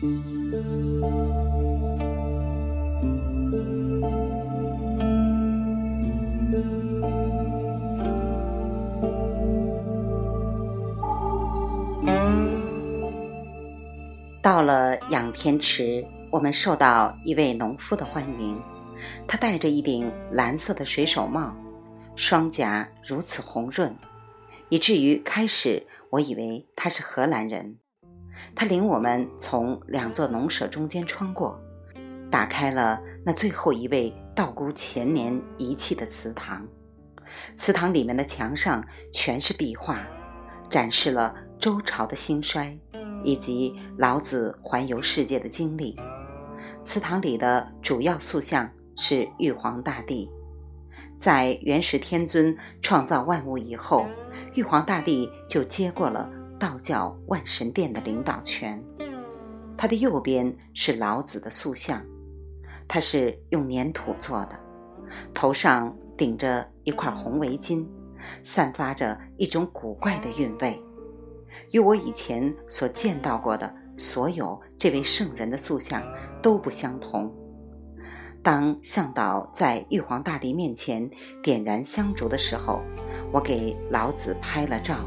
到了仰天池，我们受到一位农夫的欢迎。他戴着一顶蓝色的水手帽，双颊如此红润，以至于开始我以为他是荷兰人。他领我们从两座农舍中间穿过，打开了那最后一位道姑前年遗弃的祠堂。祠堂里面的墙上全是壁画，展示了周朝的兴衰以及老子环游世界的经历。祠堂里的主要塑像。是玉皇大帝，在元始天尊创造万物以后，玉皇大帝就接过了道教万神殿的领导权。他的右边是老子的塑像，他是用粘土做的，头上顶着一块红围巾，散发着一种古怪的韵味，与我以前所见到过的所有这位圣人的塑像都不相同。当向导在玉皇大帝面前点燃香烛的时候，我给老子拍了照。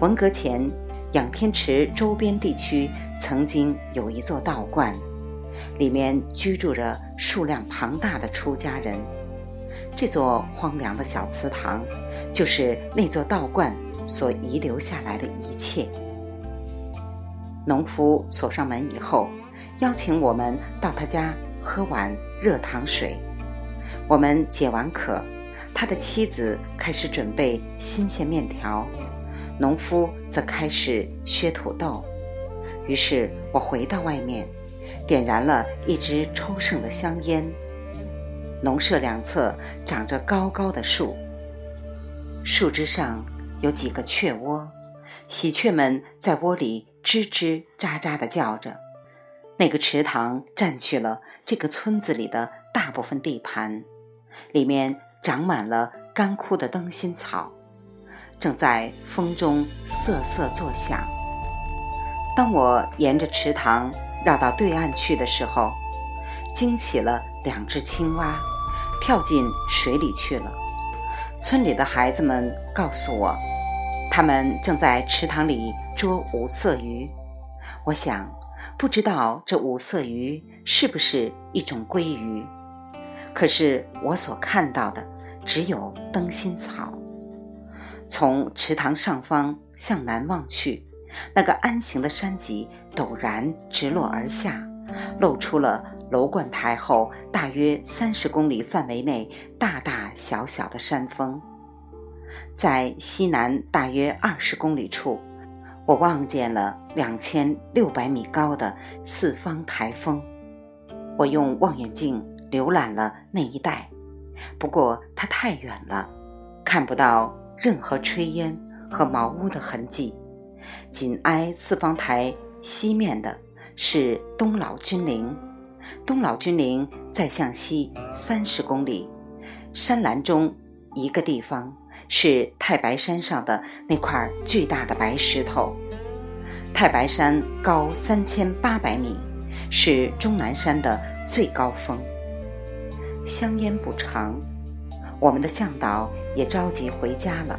文革前，仰天池周边地区曾经有一座道观，里面居住着数量庞大的出家人。这座荒凉的小祠堂，就是那座道观所遗留下来的一切。农夫锁上门以后，邀请我们到他家。喝碗热糖水，我们解完渴，他的妻子开始准备新鲜面条，农夫则开始削土豆。于是我回到外面，点燃了一支抽剩的香烟。农舍两侧长着高高的树，树枝上有几个雀窝，喜鹊们在窝里吱吱喳喳地叫着。那个池塘占据了这个村子里的大部分地盘，里面长满了干枯的灯芯草，正在风中瑟瑟作响。当我沿着池塘绕到对岸去的时候，惊起了两只青蛙，跳进水里去了。村里的孩子们告诉我，他们正在池塘里捉五色鱼。我想。不知道这五色鱼是不是一种鲑鱼？可是我所看到的只有灯芯草。从池塘上方向南望去，那个安形的山脊陡然直落而下，露出了楼观台后大约三十公里范围内大大小小的山峰。在西南大约二十公里处。我望见了两千六百米高的四方台峰，我用望远镜浏览了那一带，不过它太远了，看不到任何炊烟和茅屋的痕迹。紧挨四方台西面的是东老君陵，东老君陵再向西三十公里，山岚中一个地方。是太白山上的那块巨大的白石头。太白山高三千八百米，是终南山的最高峰。香烟不长，我们的向导也着急回家了。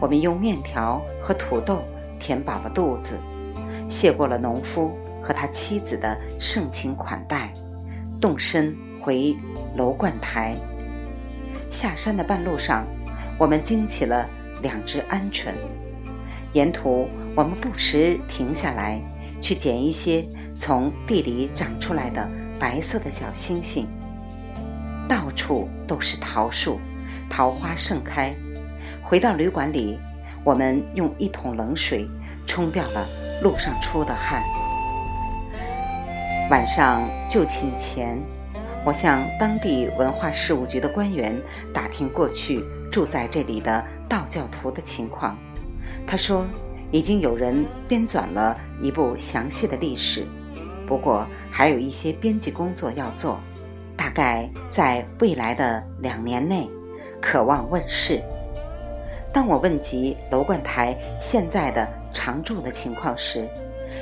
我们用面条和土豆填饱了肚子，谢过了农夫和他妻子的盛情款待，动身回楼观台。下山的半路上。我们惊起了两只鹌鹑，沿途我们不时停下来，去捡一些从地里长出来的白色的小星星。到处都是桃树，桃花盛开。回到旅馆里，我们用一桶冷水冲掉了路上出的汗。晚上就寝前，我向当地文化事务局的官员打听过去。住在这里的道教徒的情况，他说已经有人编纂了一部详细的历史，不过还有一些编辑工作要做，大概在未来的两年内，渴望问世。当我问及楼观台现在的常住的情况时，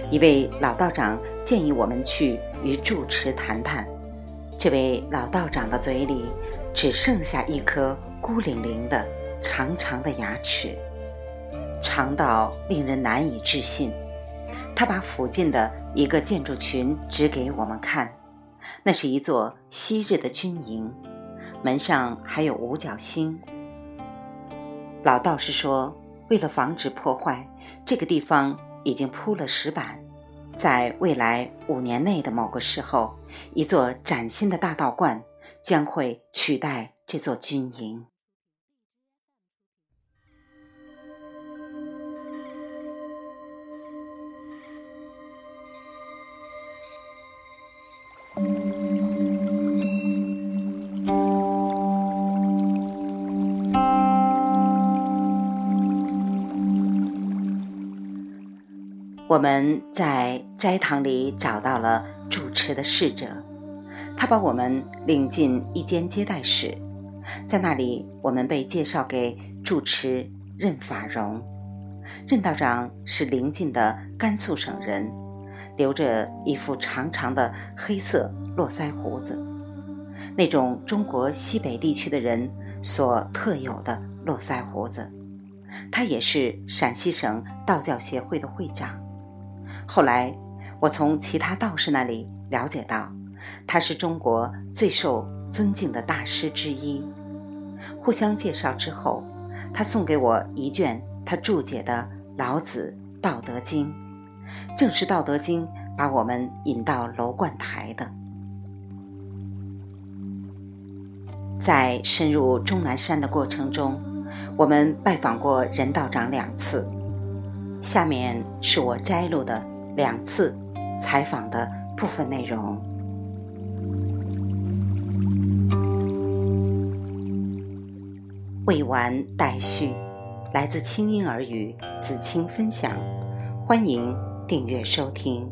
一位老道长建议我们去与住持谈谈。这位老道长的嘴里只剩下一颗孤零零的长长的牙齿，长到令人难以置信。他把附近的一个建筑群指给我们看，那是一座昔日的军营，门上还有五角星。老道士说，为了防止破坏，这个地方已经铺了石板。在未来五年内的某个时候，一座崭新的大道观将会取代这座军营。我们在斋堂里找到了主持的侍者，他把我们领进一间接待室，在那里，我们被介绍给主持任法荣。任道长是邻近的甘肃省人，留着一副长长的黑色络腮胡子，那种中国西北地区的人所特有的络腮胡子。他也是陕西省道教协会的会长。后来，我从其他道士那里了解到，他是中国最受尊敬的大师之一。互相介绍之后，他送给我一卷他注解的《老子·道德经》，正是《道德经》把我们引到楼观台的。在深入终南山的过程中，我们拜访过任道长两次。下面是我摘录的。两次采访的部分内容，未完待续，来自清音耳语子清分享，欢迎订阅收听。